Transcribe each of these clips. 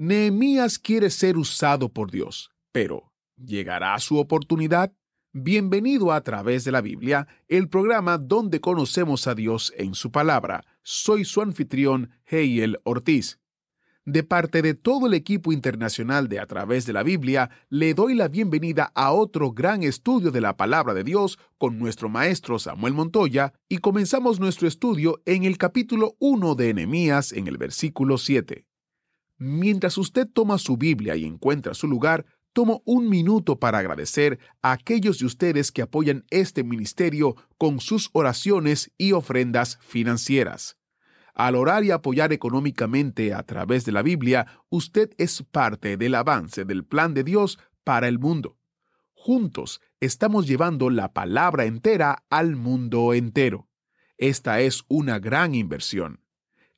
Nehemías quiere ser usado por Dios, pero ¿llegará su oportunidad? Bienvenido a través de la Biblia, el programa donde conocemos a Dios en su palabra. Soy su anfitrión, Heiel Ortiz. De parte de todo el equipo internacional de A través de la Biblia, le doy la bienvenida a otro gran estudio de la palabra de Dios con nuestro maestro Samuel Montoya y comenzamos nuestro estudio en el capítulo 1 de Enemías en el versículo 7. Mientras usted toma su Biblia y encuentra su lugar, tomo un minuto para agradecer a aquellos de ustedes que apoyan este ministerio con sus oraciones y ofrendas financieras. Al orar y apoyar económicamente a través de la Biblia, usted es parte del avance del plan de Dios para el mundo. Juntos estamos llevando la palabra entera al mundo entero. Esta es una gran inversión.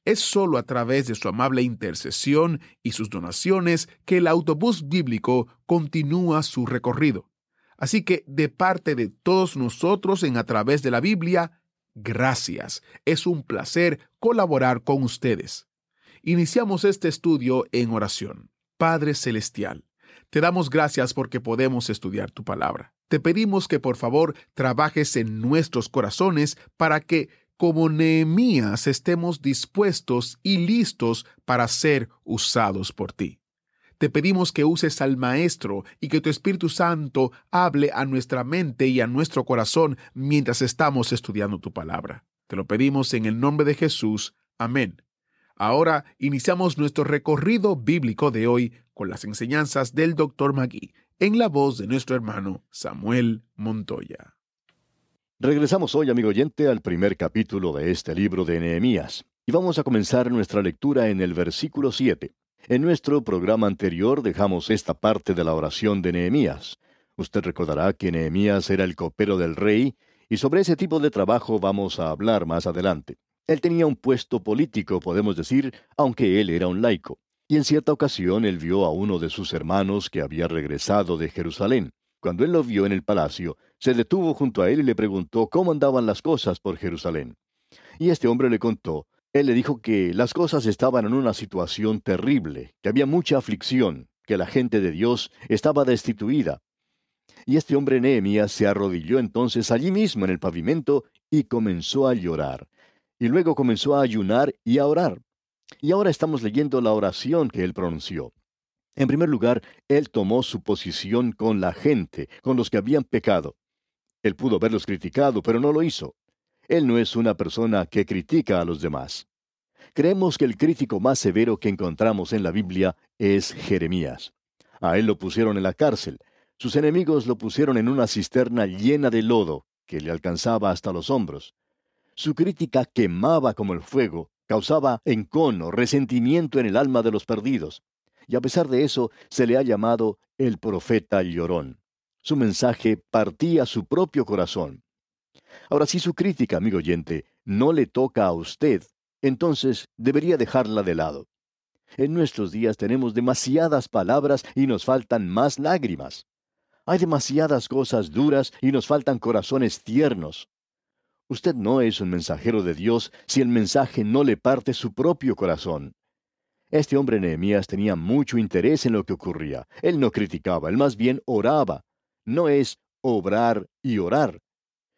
Es solo a través de su amable intercesión y sus donaciones que el autobús bíblico continúa su recorrido. Así que, de parte de todos nosotros en A través de la Biblia, gracias. Es un placer colaborar con ustedes. Iniciamos este estudio en oración. Padre Celestial, te damos gracias porque podemos estudiar tu palabra. Te pedimos que por favor trabajes en nuestros corazones para que, como Nehemías, estemos dispuestos y listos para ser usados por ti. Te pedimos que uses al Maestro y que tu Espíritu Santo hable a nuestra mente y a nuestro corazón mientras estamos estudiando tu palabra. Te lo pedimos en el nombre de Jesús. Amén. Ahora iniciamos nuestro recorrido bíblico de hoy con las enseñanzas del Dr. Magui, en la voz de nuestro hermano Samuel Montoya. Regresamos hoy, amigo oyente, al primer capítulo de este libro de Nehemías, y vamos a comenzar nuestra lectura en el versículo 7. En nuestro programa anterior dejamos esta parte de la oración de Nehemías. Usted recordará que Nehemías era el copero del rey, y sobre ese tipo de trabajo vamos a hablar más adelante. Él tenía un puesto político, podemos decir, aunque él era un laico. Y en cierta ocasión él vio a uno de sus hermanos que había regresado de Jerusalén. Cuando él lo vio en el palacio, se detuvo junto a él y le preguntó cómo andaban las cosas por Jerusalén. Y este hombre le contó él le dijo que las cosas estaban en una situación terrible, que había mucha aflicción, que la gente de Dios estaba destituida. Y este hombre Nehemías se arrodilló entonces allí mismo en el pavimento y comenzó a llorar. Y luego comenzó a ayunar y a orar. Y ahora estamos leyendo la oración que él pronunció. En primer lugar, él tomó su posición con la gente, con los que habían pecado. Él pudo haberlos criticado, pero no lo hizo. Él no es una persona que critica a los demás. Creemos que el crítico más severo que encontramos en la Biblia es Jeremías. A él lo pusieron en la cárcel. Sus enemigos lo pusieron en una cisterna llena de lodo que le alcanzaba hasta los hombros. Su crítica quemaba como el fuego, causaba encono, resentimiento en el alma de los perdidos. Y a pesar de eso, se le ha llamado el profeta llorón. Su mensaje partía su propio corazón. Ahora, si su crítica, amigo oyente, no le toca a usted, entonces debería dejarla de lado. En nuestros días tenemos demasiadas palabras y nos faltan más lágrimas. Hay demasiadas cosas duras y nos faltan corazones tiernos. Usted no es un mensajero de Dios si el mensaje no le parte su propio corazón. Este hombre Nehemías tenía mucho interés en lo que ocurría. Él no criticaba, él más bien oraba. No es obrar y orar,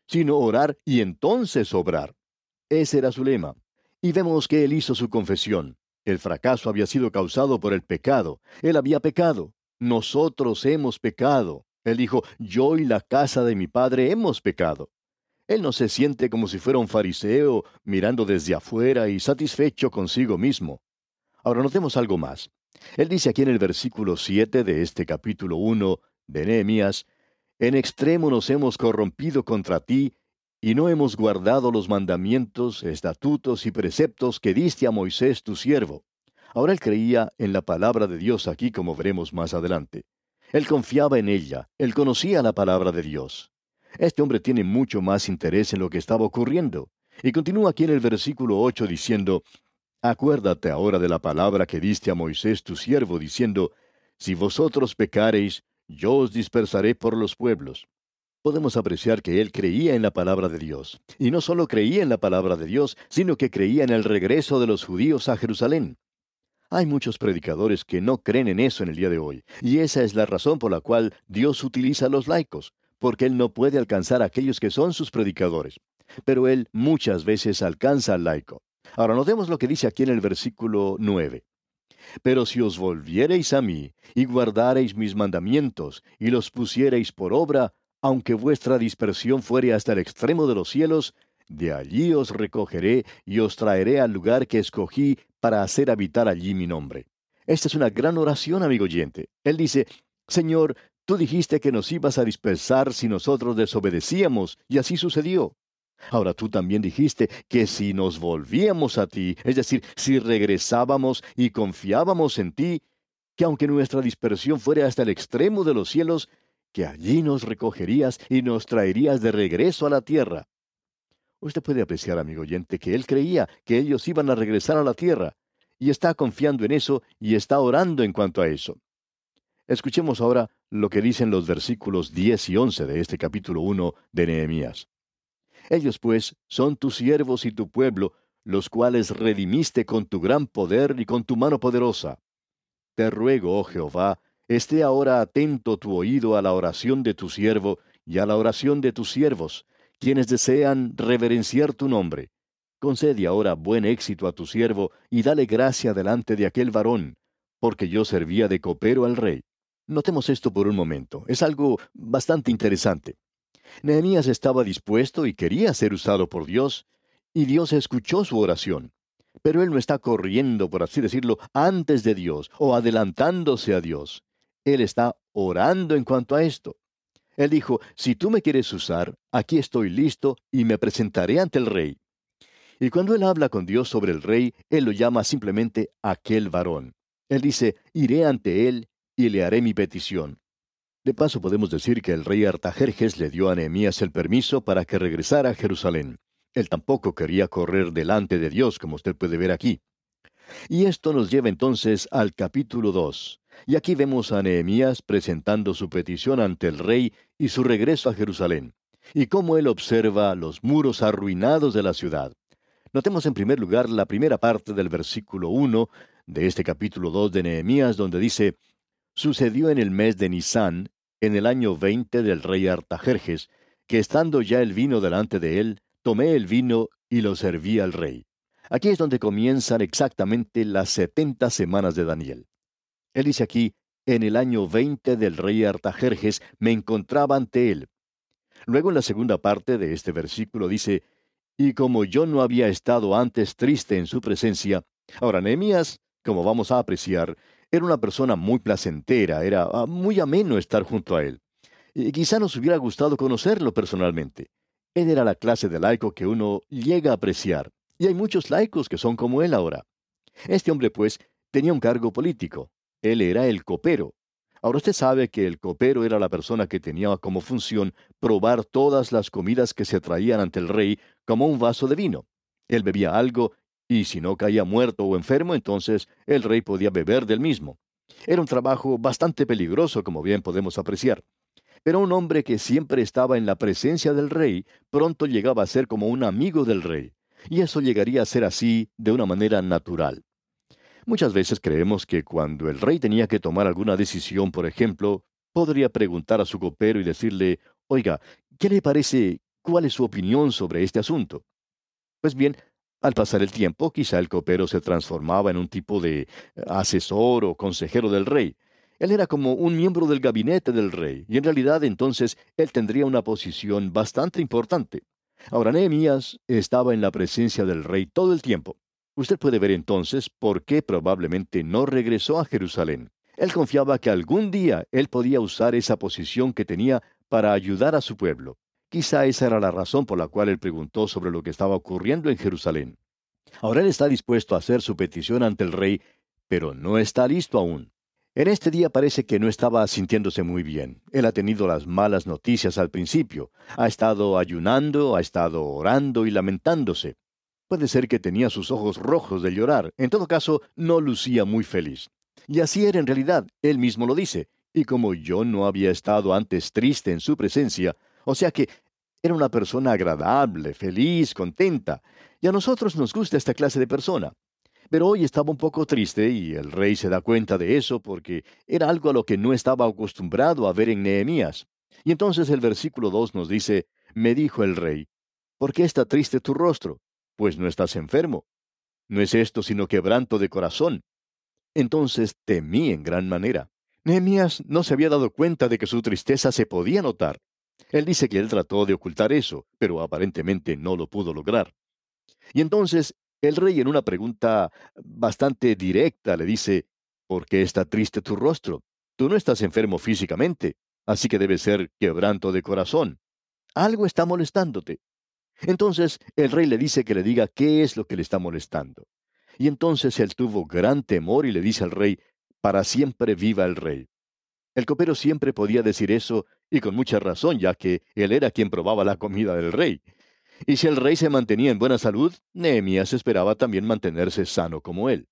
sino orar y entonces obrar. Ese era su lema. Y vemos que él hizo su confesión. El fracaso había sido causado por el pecado. Él había pecado. Nosotros hemos pecado. Él dijo, yo y la casa de mi padre hemos pecado. Él no se siente como si fuera un fariseo mirando desde afuera y satisfecho consigo mismo. Ahora notemos algo más. Él dice aquí en el versículo 7 de este capítulo 1 de Nehemías, en extremo nos hemos corrompido contra ti, y no hemos guardado los mandamientos, estatutos y preceptos que diste a Moisés tu siervo. Ahora él creía en la palabra de Dios aquí como veremos más adelante. Él confiaba en ella, él conocía la palabra de Dios. Este hombre tiene mucho más interés en lo que estaba ocurriendo. Y continúa aquí en el versículo 8 diciendo, Acuérdate ahora de la palabra que diste a Moisés tu siervo, diciendo, Si vosotros pecareis, yo os dispersaré por los pueblos. Podemos apreciar que él creía en la palabra de Dios. Y no solo creía en la palabra de Dios, sino que creía en el regreso de los judíos a Jerusalén. Hay muchos predicadores que no creen en eso en el día de hoy, y esa es la razón por la cual Dios utiliza a los laicos, porque Él no puede alcanzar a aquellos que son sus predicadores. Pero Él muchas veces alcanza al laico. Ahora notemos lo que dice aquí en el versículo 9. Pero si os volviereis a mí, y guardareis mis mandamientos, y los pusiereis por obra, aunque vuestra dispersión fuere hasta el extremo de los cielos, de allí os recogeré y os traeré al lugar que escogí para hacer habitar allí mi nombre. Esta es una gran oración, amigo oyente. Él dice, Señor, tú dijiste que nos ibas a dispersar si nosotros desobedecíamos, y así sucedió. Ahora tú también dijiste que si nos volvíamos a ti, es decir, si regresábamos y confiábamos en ti, que aunque nuestra dispersión fuera hasta el extremo de los cielos, que allí nos recogerías y nos traerías de regreso a la tierra. Usted puede apreciar, amigo oyente, que él creía que ellos iban a regresar a la tierra, y está confiando en eso y está orando en cuanto a eso. Escuchemos ahora lo que dicen los versículos 10 y 11 de este capítulo 1 de Nehemías. Ellos pues son tus siervos y tu pueblo, los cuales redimiste con tu gran poder y con tu mano poderosa. Te ruego, oh Jehová, esté ahora atento tu oído a la oración de tu siervo y a la oración de tus siervos, quienes desean reverenciar tu nombre. Concede ahora buen éxito a tu siervo y dale gracia delante de aquel varón, porque yo servía de copero al rey. Notemos esto por un momento. Es algo bastante interesante. Nehemías estaba dispuesto y quería ser usado por Dios, y Dios escuchó su oración. Pero él no está corriendo, por así decirlo, antes de Dios o adelantándose a Dios. Él está orando en cuanto a esto. Él dijo, si tú me quieres usar, aquí estoy listo y me presentaré ante el rey. Y cuando él habla con Dios sobre el rey, él lo llama simplemente aquel varón. Él dice, iré ante él y le haré mi petición. De paso podemos decir que el rey Artajerjes le dio a Nehemías el permiso para que regresara a Jerusalén. Él tampoco quería correr delante de Dios, como usted puede ver aquí. Y esto nos lleva entonces al capítulo 2. Y aquí vemos a Nehemías presentando su petición ante el rey y su regreso a Jerusalén, y cómo él observa los muros arruinados de la ciudad. Notemos en primer lugar la primera parte del versículo 1 de este capítulo 2 de Nehemías, donde dice, Sucedió en el mes de Nisán, en el año veinte del rey Artajerjes, que estando ya el vino delante de él, tomé el vino y lo serví al rey. Aquí es donde comienzan exactamente las setenta semanas de Daniel. Él dice aquí, en el año veinte del rey Artajerjes me encontraba ante él. Luego en la segunda parte de este versículo dice, y como yo no había estado antes triste en su presencia, ahora Nehemías, como vamos a apreciar, era una persona muy placentera, era ah, muy ameno estar junto a él. Y quizá nos hubiera gustado conocerlo personalmente. Él era la clase de laico que uno llega a apreciar, y hay muchos laicos que son como él ahora. Este hombre, pues, tenía un cargo político, él era el copero. Ahora usted sabe que el copero era la persona que tenía como función probar todas las comidas que se traían ante el rey como un vaso de vino. Él bebía algo y si no caía muerto o enfermo, entonces el rey podía beber del mismo. Era un trabajo bastante peligroso, como bien podemos apreciar. Pero un hombre que siempre estaba en la presencia del rey, pronto llegaba a ser como un amigo del rey. Y eso llegaría a ser así de una manera natural. Muchas veces creemos que cuando el rey tenía que tomar alguna decisión, por ejemplo, podría preguntar a su copero y decirle, oiga, ¿qué le parece? ¿Cuál es su opinión sobre este asunto? Pues bien, al pasar el tiempo, quizá el copero se transformaba en un tipo de eh, asesor o consejero del rey. Él era como un miembro del gabinete del rey, y en realidad entonces él tendría una posición bastante importante. Ahora Nehemías estaba en la presencia del rey todo el tiempo. Usted puede ver entonces por qué probablemente no regresó a Jerusalén. Él confiaba que algún día él podía usar esa posición que tenía para ayudar a su pueblo. Quizá esa era la razón por la cual él preguntó sobre lo que estaba ocurriendo en Jerusalén. Ahora él está dispuesto a hacer su petición ante el rey, pero no está listo aún. En este día parece que no estaba sintiéndose muy bien. Él ha tenido las malas noticias al principio. Ha estado ayunando, ha estado orando y lamentándose. Puede ser que tenía sus ojos rojos de llorar. En todo caso, no lucía muy feliz. Y así era en realidad. Él mismo lo dice. Y como yo no había estado antes triste en su presencia, o sea que era una persona agradable, feliz, contenta. Y a nosotros nos gusta esta clase de persona. Pero hoy estaba un poco triste y el rey se da cuenta de eso porque era algo a lo que no estaba acostumbrado a ver en Nehemías. Y entonces el versículo 2 nos dice, me dijo el rey, ¿por qué está triste tu rostro? Pues no estás enfermo. No es esto sino quebranto de corazón. Entonces temí en gran manera. Nehemías no se había dado cuenta de que su tristeza se podía notar. Él dice que él trató de ocultar eso, pero aparentemente no lo pudo lograr. Y entonces el rey en una pregunta bastante directa le dice, ¿por qué está triste tu rostro? Tú no estás enfermo físicamente, así que debe ser quebranto de corazón. Algo está molestándote. Entonces el rey le dice que le diga qué es lo que le está molestando. Y entonces él tuvo gran temor y le dice al rey, para siempre viva el rey. El copero siempre podía decir eso, y con mucha razón, ya que él era quien probaba la comida del rey. Y si el rey se mantenía en buena salud, Nehemías esperaba también mantenerse sano como él.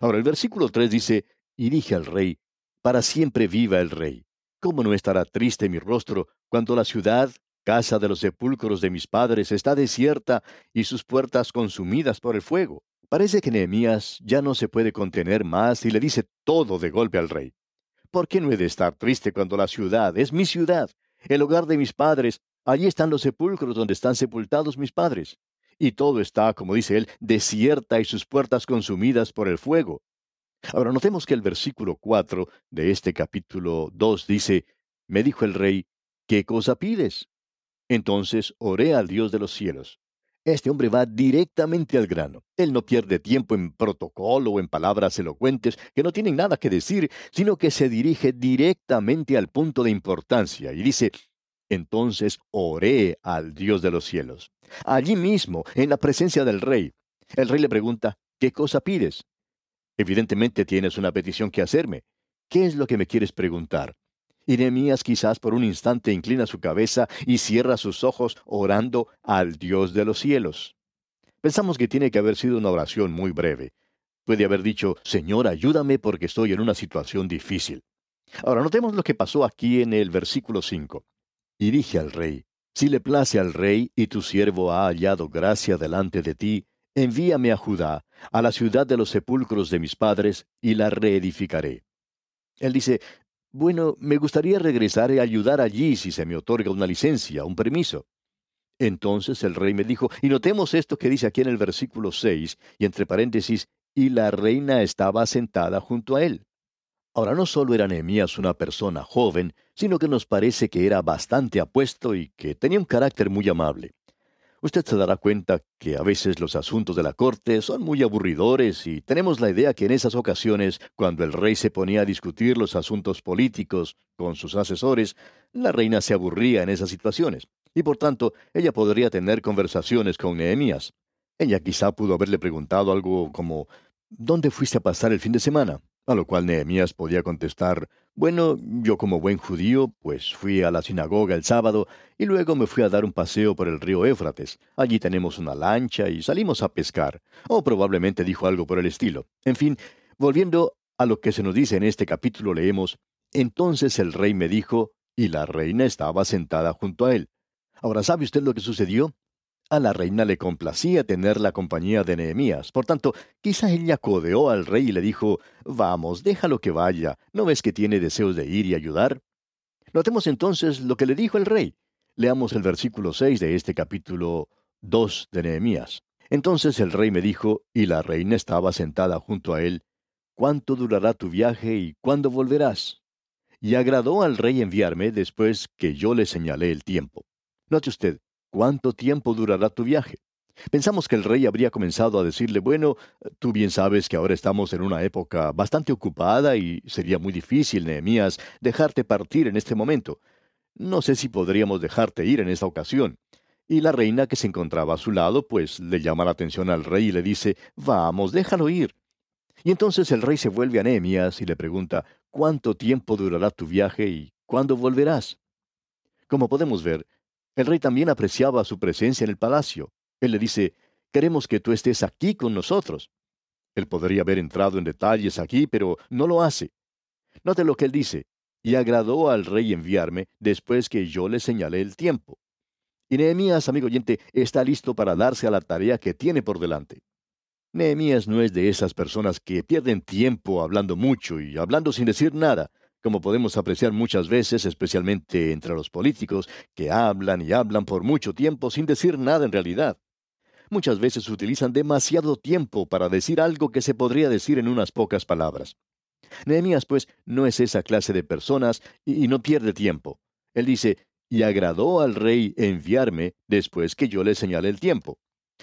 Ahora el versículo 3 dice, y dije al rey, para siempre viva el rey. ¿Cómo no estará triste mi rostro cuando la ciudad, casa de los sepulcros de mis padres, está desierta y sus puertas consumidas por el fuego? Parece que Nehemías ya no se puede contener más y le dice todo de golpe al rey. ¿Por qué no he de estar triste cuando la ciudad es mi ciudad, el hogar de mis padres, Allí están los sepulcros donde están sepultados mis padres. Y todo está, como dice él, desierta y sus puertas consumidas por el fuego. Ahora notemos que el versículo 4 de este capítulo 2 dice, Me dijo el rey, ¿qué cosa pides? Entonces oré al Dios de los cielos. Este hombre va directamente al grano. Él no pierde tiempo en protocolo o en palabras elocuentes que no tienen nada que decir, sino que se dirige directamente al punto de importancia y dice, entonces oré al Dios de los cielos. Allí mismo, en la presencia del rey. El rey le pregunta, ¿qué cosa pides? Evidentemente tienes una petición que hacerme. ¿Qué es lo que me quieres preguntar? Y quizás por un instante inclina su cabeza y cierra sus ojos orando al Dios de los cielos. Pensamos que tiene que haber sido una oración muy breve. Puede haber dicho, Señor, ayúdame porque estoy en una situación difícil. Ahora notemos lo que pasó aquí en el versículo 5. Y dije al rey, Si le place al rey y tu siervo ha hallado gracia delante de ti, envíame a Judá, a la ciudad de los sepulcros de mis padres, y la reedificaré. Él dice, Bueno, me gustaría regresar y ayudar allí si se me otorga una licencia, un permiso. Entonces el rey me dijo, y notemos esto que dice aquí en el versículo 6, y entre paréntesis, y la reina estaba sentada junto a él. Ahora no solo era Nehemías una persona joven, sino que nos parece que era bastante apuesto y que tenía un carácter muy amable. Usted se dará cuenta que a veces los asuntos de la corte son muy aburridores y tenemos la idea que en esas ocasiones, cuando el rey se ponía a discutir los asuntos políticos con sus asesores, la reina se aburría en esas situaciones y por tanto ella podría tener conversaciones con Nehemías. Ella quizá pudo haberle preguntado algo como ¿Dónde fuiste a pasar el fin de semana? A lo cual Nehemías podía contestar, bueno, yo como buen judío, pues fui a la sinagoga el sábado y luego me fui a dar un paseo por el río Éufrates. Allí tenemos una lancha y salimos a pescar. O probablemente dijo algo por el estilo. En fin, volviendo a lo que se nos dice en este capítulo, leemos, entonces el rey me dijo, y la reina estaba sentada junto a él. Ahora, ¿sabe usted lo que sucedió? A la reina le complacía tener la compañía de Nehemías. Por tanto, quizá ella codeó al rey y le dijo, Vamos, déjalo que vaya. ¿No ves que tiene deseos de ir y ayudar? Notemos entonces lo que le dijo el rey. Leamos el versículo 6 de este capítulo 2 de Nehemías. Entonces el rey me dijo, y la reina estaba sentada junto a él, ¿Cuánto durará tu viaje y cuándo volverás? Y agradó al rey enviarme después que yo le señalé el tiempo. Note usted, ¿Cuánto tiempo durará tu viaje? Pensamos que el rey habría comenzado a decirle, bueno, tú bien sabes que ahora estamos en una época bastante ocupada y sería muy difícil, Nehemías, dejarte partir en este momento. No sé si podríamos dejarte ir en esta ocasión. Y la reina que se encontraba a su lado, pues le llama la atención al rey y le dice, vamos, déjalo ir. Y entonces el rey se vuelve a Nehemías y le pregunta, ¿cuánto tiempo durará tu viaje y cuándo volverás? Como podemos ver, el rey también apreciaba su presencia en el palacio. Él le dice, queremos que tú estés aquí con nosotros. Él podría haber entrado en detalles aquí, pero no lo hace. Note lo que él dice, y agradó al rey enviarme después que yo le señalé el tiempo. Y Nehemías, amigo oyente, está listo para darse a la tarea que tiene por delante. Nehemías no es de esas personas que pierden tiempo hablando mucho y hablando sin decir nada, como podemos apreciar muchas veces, especialmente entre los políticos, que hablan y hablan por mucho tiempo sin decir nada en realidad. Muchas veces utilizan demasiado tiempo para decir algo que se podría decir en unas pocas palabras. Nehemías, pues, no es esa clase de personas y, y no pierde tiempo. Él dice, y agradó al rey enviarme después que yo le señalé el tiempo.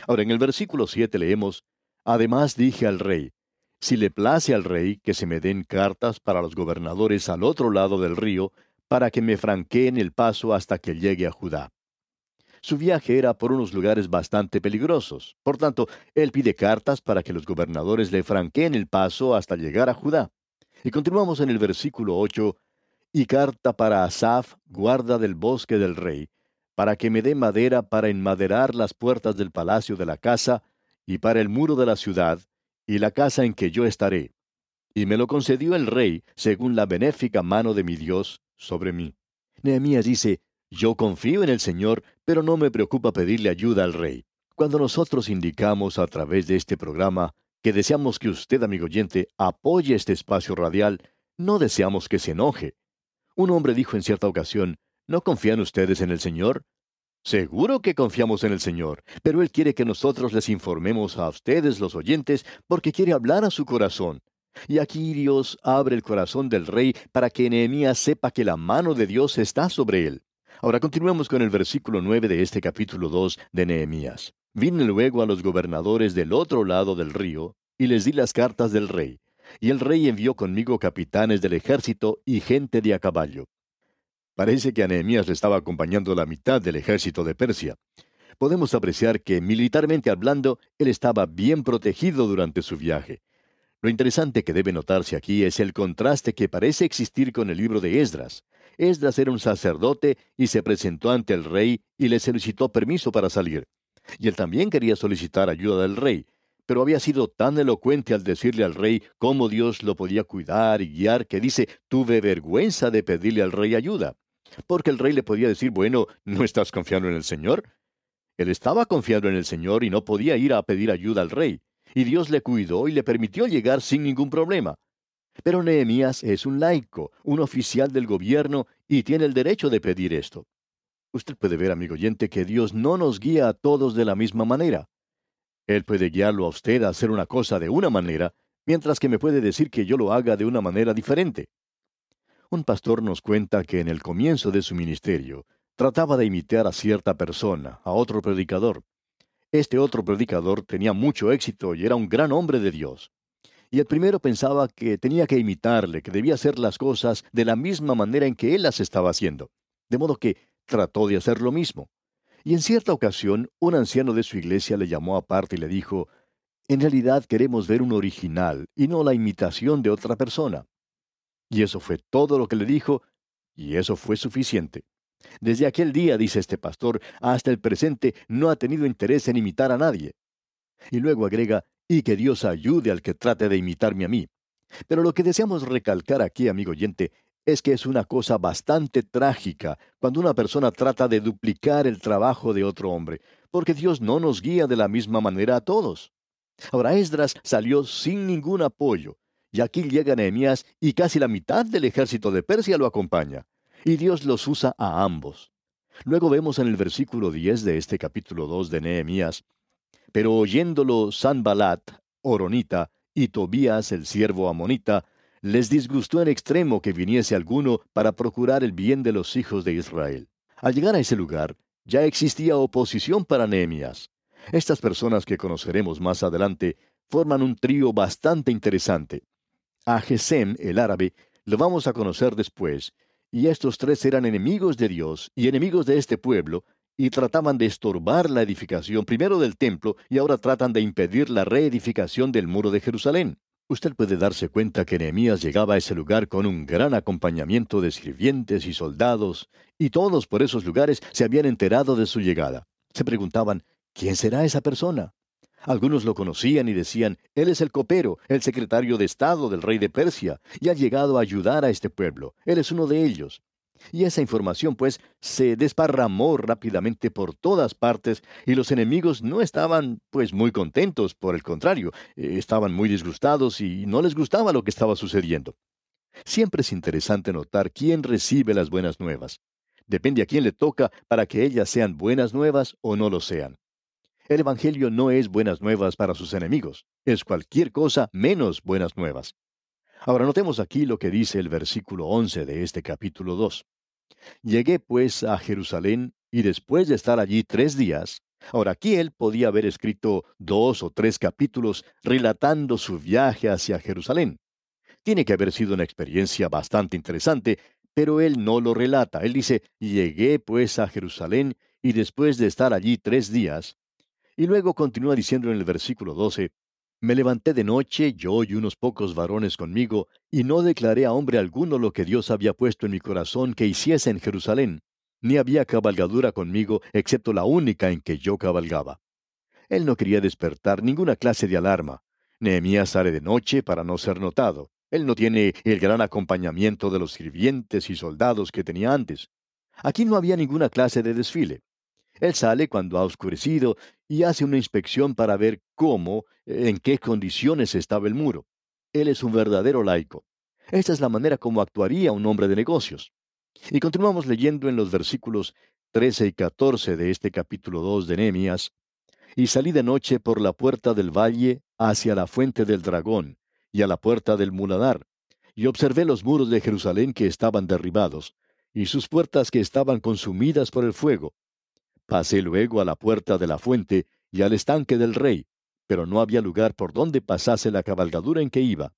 Ahora, en el versículo 7 leemos, Además dije al rey, si le place al rey que se me den cartas para los gobernadores al otro lado del río, para que me franqueen el paso hasta que llegue a Judá. Su viaje era por unos lugares bastante peligrosos. Por tanto, él pide cartas para que los gobernadores le franqueen el paso hasta llegar a Judá. Y continuamos en el versículo 8, y carta para Asaf, guarda del bosque del rey, para que me dé madera para enmaderar las puertas del palacio de la casa, y para el muro de la ciudad, y la casa en que yo estaré. Y me lo concedió el rey, según la benéfica mano de mi Dios, sobre mí. Nehemías dice, yo confío en el Señor, pero no me preocupa pedirle ayuda al rey. Cuando nosotros indicamos a través de este programa que deseamos que usted, amigo oyente, apoye este espacio radial, no deseamos que se enoje. Un hombre dijo en cierta ocasión, ¿no confían ustedes en el Señor? Seguro que confiamos en el Señor, pero Él quiere que nosotros les informemos a ustedes, los oyentes, porque quiere hablar a su corazón. Y aquí Dios abre el corazón del rey para que Nehemías sepa que la mano de Dios está sobre él. Ahora continuemos con el versículo 9 de este capítulo 2 de Nehemías. Vine luego a los gobernadores del otro lado del río, y les di las cartas del rey. Y el rey envió conmigo capitanes del ejército y gente de a caballo. Parece que a le estaba acompañando la mitad del ejército de Persia. Podemos apreciar que, militarmente hablando, él estaba bien protegido durante su viaje. Lo interesante que debe notarse aquí es el contraste que parece existir con el libro de Esdras. Esdras era un sacerdote y se presentó ante el rey y le solicitó permiso para salir. Y él también quería solicitar ayuda del rey, pero había sido tan elocuente al decirle al rey cómo Dios lo podía cuidar y guiar que dice, tuve vergüenza de pedirle al rey ayuda. Porque el rey le podía decir, bueno, ¿no estás confiando en el Señor? Él estaba confiando en el Señor y no podía ir a pedir ayuda al rey. Y Dios le cuidó y le permitió llegar sin ningún problema. Pero Nehemías es un laico, un oficial del gobierno, y tiene el derecho de pedir esto. Usted puede ver, amigo oyente, que Dios no nos guía a todos de la misma manera. Él puede guiarlo a usted a hacer una cosa de una manera, mientras que me puede decir que yo lo haga de una manera diferente. Un pastor nos cuenta que en el comienzo de su ministerio trataba de imitar a cierta persona, a otro predicador. Este otro predicador tenía mucho éxito y era un gran hombre de Dios. Y el primero pensaba que tenía que imitarle, que debía hacer las cosas de la misma manera en que él las estaba haciendo. De modo que trató de hacer lo mismo. Y en cierta ocasión, un anciano de su iglesia le llamó aparte y le dijo, En realidad queremos ver un original y no la imitación de otra persona. Y eso fue todo lo que le dijo, y eso fue suficiente. Desde aquel día, dice este pastor, hasta el presente no ha tenido interés en imitar a nadie. Y luego agrega, y que Dios ayude al que trate de imitarme a mí. Pero lo que deseamos recalcar aquí, amigo oyente, es que es una cosa bastante trágica cuando una persona trata de duplicar el trabajo de otro hombre, porque Dios no nos guía de la misma manera a todos. Ahora Esdras salió sin ningún apoyo, y aquí llega Nehemías y casi la mitad del ejército de Persia lo acompaña. Y Dios los usa a ambos. Luego vemos en el versículo 10 de este capítulo 2 de Nehemías, pero oyéndolo Sanbalat, Oronita, y Tobías, el siervo amonita, les disgustó en extremo que viniese alguno para procurar el bien de los hijos de Israel. Al llegar a ese lugar, ya existía oposición para Nehemías. Estas personas que conoceremos más adelante forman un trío bastante interesante. A Gesem, el árabe, lo vamos a conocer después, y estos tres eran enemigos de Dios y enemigos de este pueblo, y trataban de estorbar la edificación primero del templo y ahora tratan de impedir la reedificación del muro de Jerusalén. Usted puede darse cuenta que Nehemías llegaba a ese lugar con un gran acompañamiento de sirvientes y soldados, y todos por esos lugares se habían enterado de su llegada. Se preguntaban, ¿quién será esa persona? Algunos lo conocían y decían, Él es el copero, el secretario de Estado del rey de Persia, y ha llegado a ayudar a este pueblo. Él es uno de ellos. Y esa información, pues, se desparramó rápidamente por todas partes y los enemigos no estaban, pues, muy contentos, por el contrario, eh, estaban muy disgustados y no les gustaba lo que estaba sucediendo. Siempre es interesante notar quién recibe las buenas nuevas. Depende a quién le toca para que ellas sean buenas nuevas o no lo sean. El Evangelio no es buenas nuevas para sus enemigos, es cualquier cosa menos buenas nuevas. Ahora notemos aquí lo que dice el versículo 11 de este capítulo 2. Llegué pues a Jerusalén y después de estar allí tres días, ahora aquí él podía haber escrito dos o tres capítulos relatando su viaje hacia Jerusalén. Tiene que haber sido una experiencia bastante interesante, pero él no lo relata. Él dice, llegué pues a Jerusalén y después de estar allí tres días, y luego continúa diciendo en el versículo 12, me levanté de noche, yo y unos pocos varones conmigo, y no declaré a hombre alguno lo que Dios había puesto en mi corazón que hiciese en Jerusalén, ni había cabalgadura conmigo, excepto la única en que yo cabalgaba. Él no quería despertar ninguna clase de alarma. Nehemías sale de noche para no ser notado. Él no tiene el gran acompañamiento de los sirvientes y soldados que tenía antes. Aquí no había ninguna clase de desfile. Él sale cuando ha oscurecido y hace una inspección para ver cómo, en qué condiciones estaba el muro. Él es un verdadero laico. Esta es la manera como actuaría un hombre de negocios. Y continuamos leyendo en los versículos 13 y 14 de este capítulo 2 de Nehemías. Y salí de noche por la puerta del valle hacia la fuente del dragón y a la puerta del muladar, y observé los muros de Jerusalén que estaban derribados, y sus puertas que estaban consumidas por el fuego, Pasé luego a la puerta de la fuente y al estanque del rey, pero no había lugar por donde pasase la cabalgadura en que iba.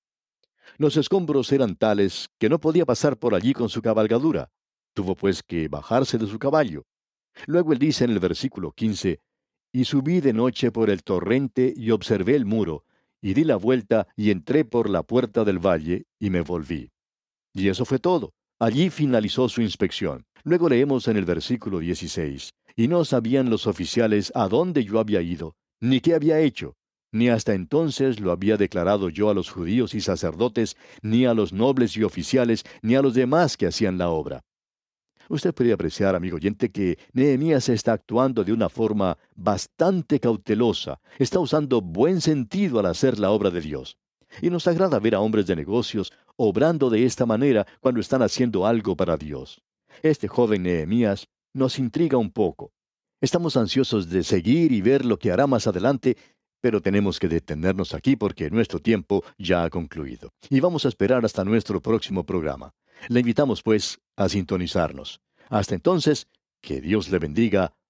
Los escombros eran tales que no podía pasar por allí con su cabalgadura. Tuvo pues que bajarse de su caballo. Luego él dice en el versículo 15, Y subí de noche por el torrente y observé el muro, y di la vuelta y entré por la puerta del valle y me volví. Y eso fue todo. Allí finalizó su inspección. Luego leemos en el versículo 16, y no sabían los oficiales a dónde yo había ido, ni qué había hecho, ni hasta entonces lo había declarado yo a los judíos y sacerdotes, ni a los nobles y oficiales, ni a los demás que hacían la obra. Usted puede apreciar, amigo oyente, que Nehemías está actuando de una forma bastante cautelosa, está usando buen sentido al hacer la obra de Dios. Y nos agrada ver a hombres de negocios obrando de esta manera cuando están haciendo algo para Dios. Este joven Nehemías nos intriga un poco. Estamos ansiosos de seguir y ver lo que hará más adelante, pero tenemos que detenernos aquí porque nuestro tiempo ya ha concluido. Y vamos a esperar hasta nuestro próximo programa. Le invitamos, pues, a sintonizarnos. Hasta entonces, que Dios le bendiga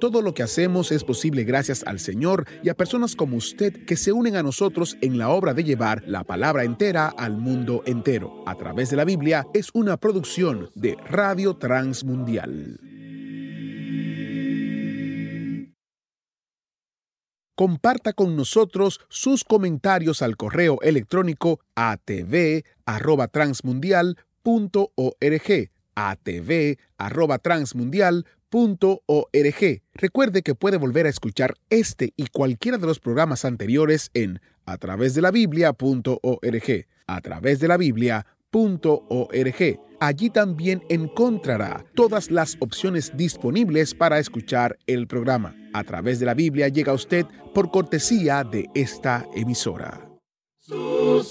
Todo lo que hacemos es posible gracias al Señor y a personas como usted que se unen a nosotros en la obra de llevar la palabra entera al mundo entero. A través de la Biblia es una producción de Radio Transmundial. Comparta con nosotros sus comentarios al correo electrónico atv@transmundial.org atv@transmundial.org .org. Recuerde que puede volver a escuchar este y cualquiera de los programas anteriores en a través de la biblia.org, a través de la biblia.org. Allí también encontrará todas las opciones disponibles para escuchar el programa. A través de la Biblia llega a usted por cortesía de esta emisora. Su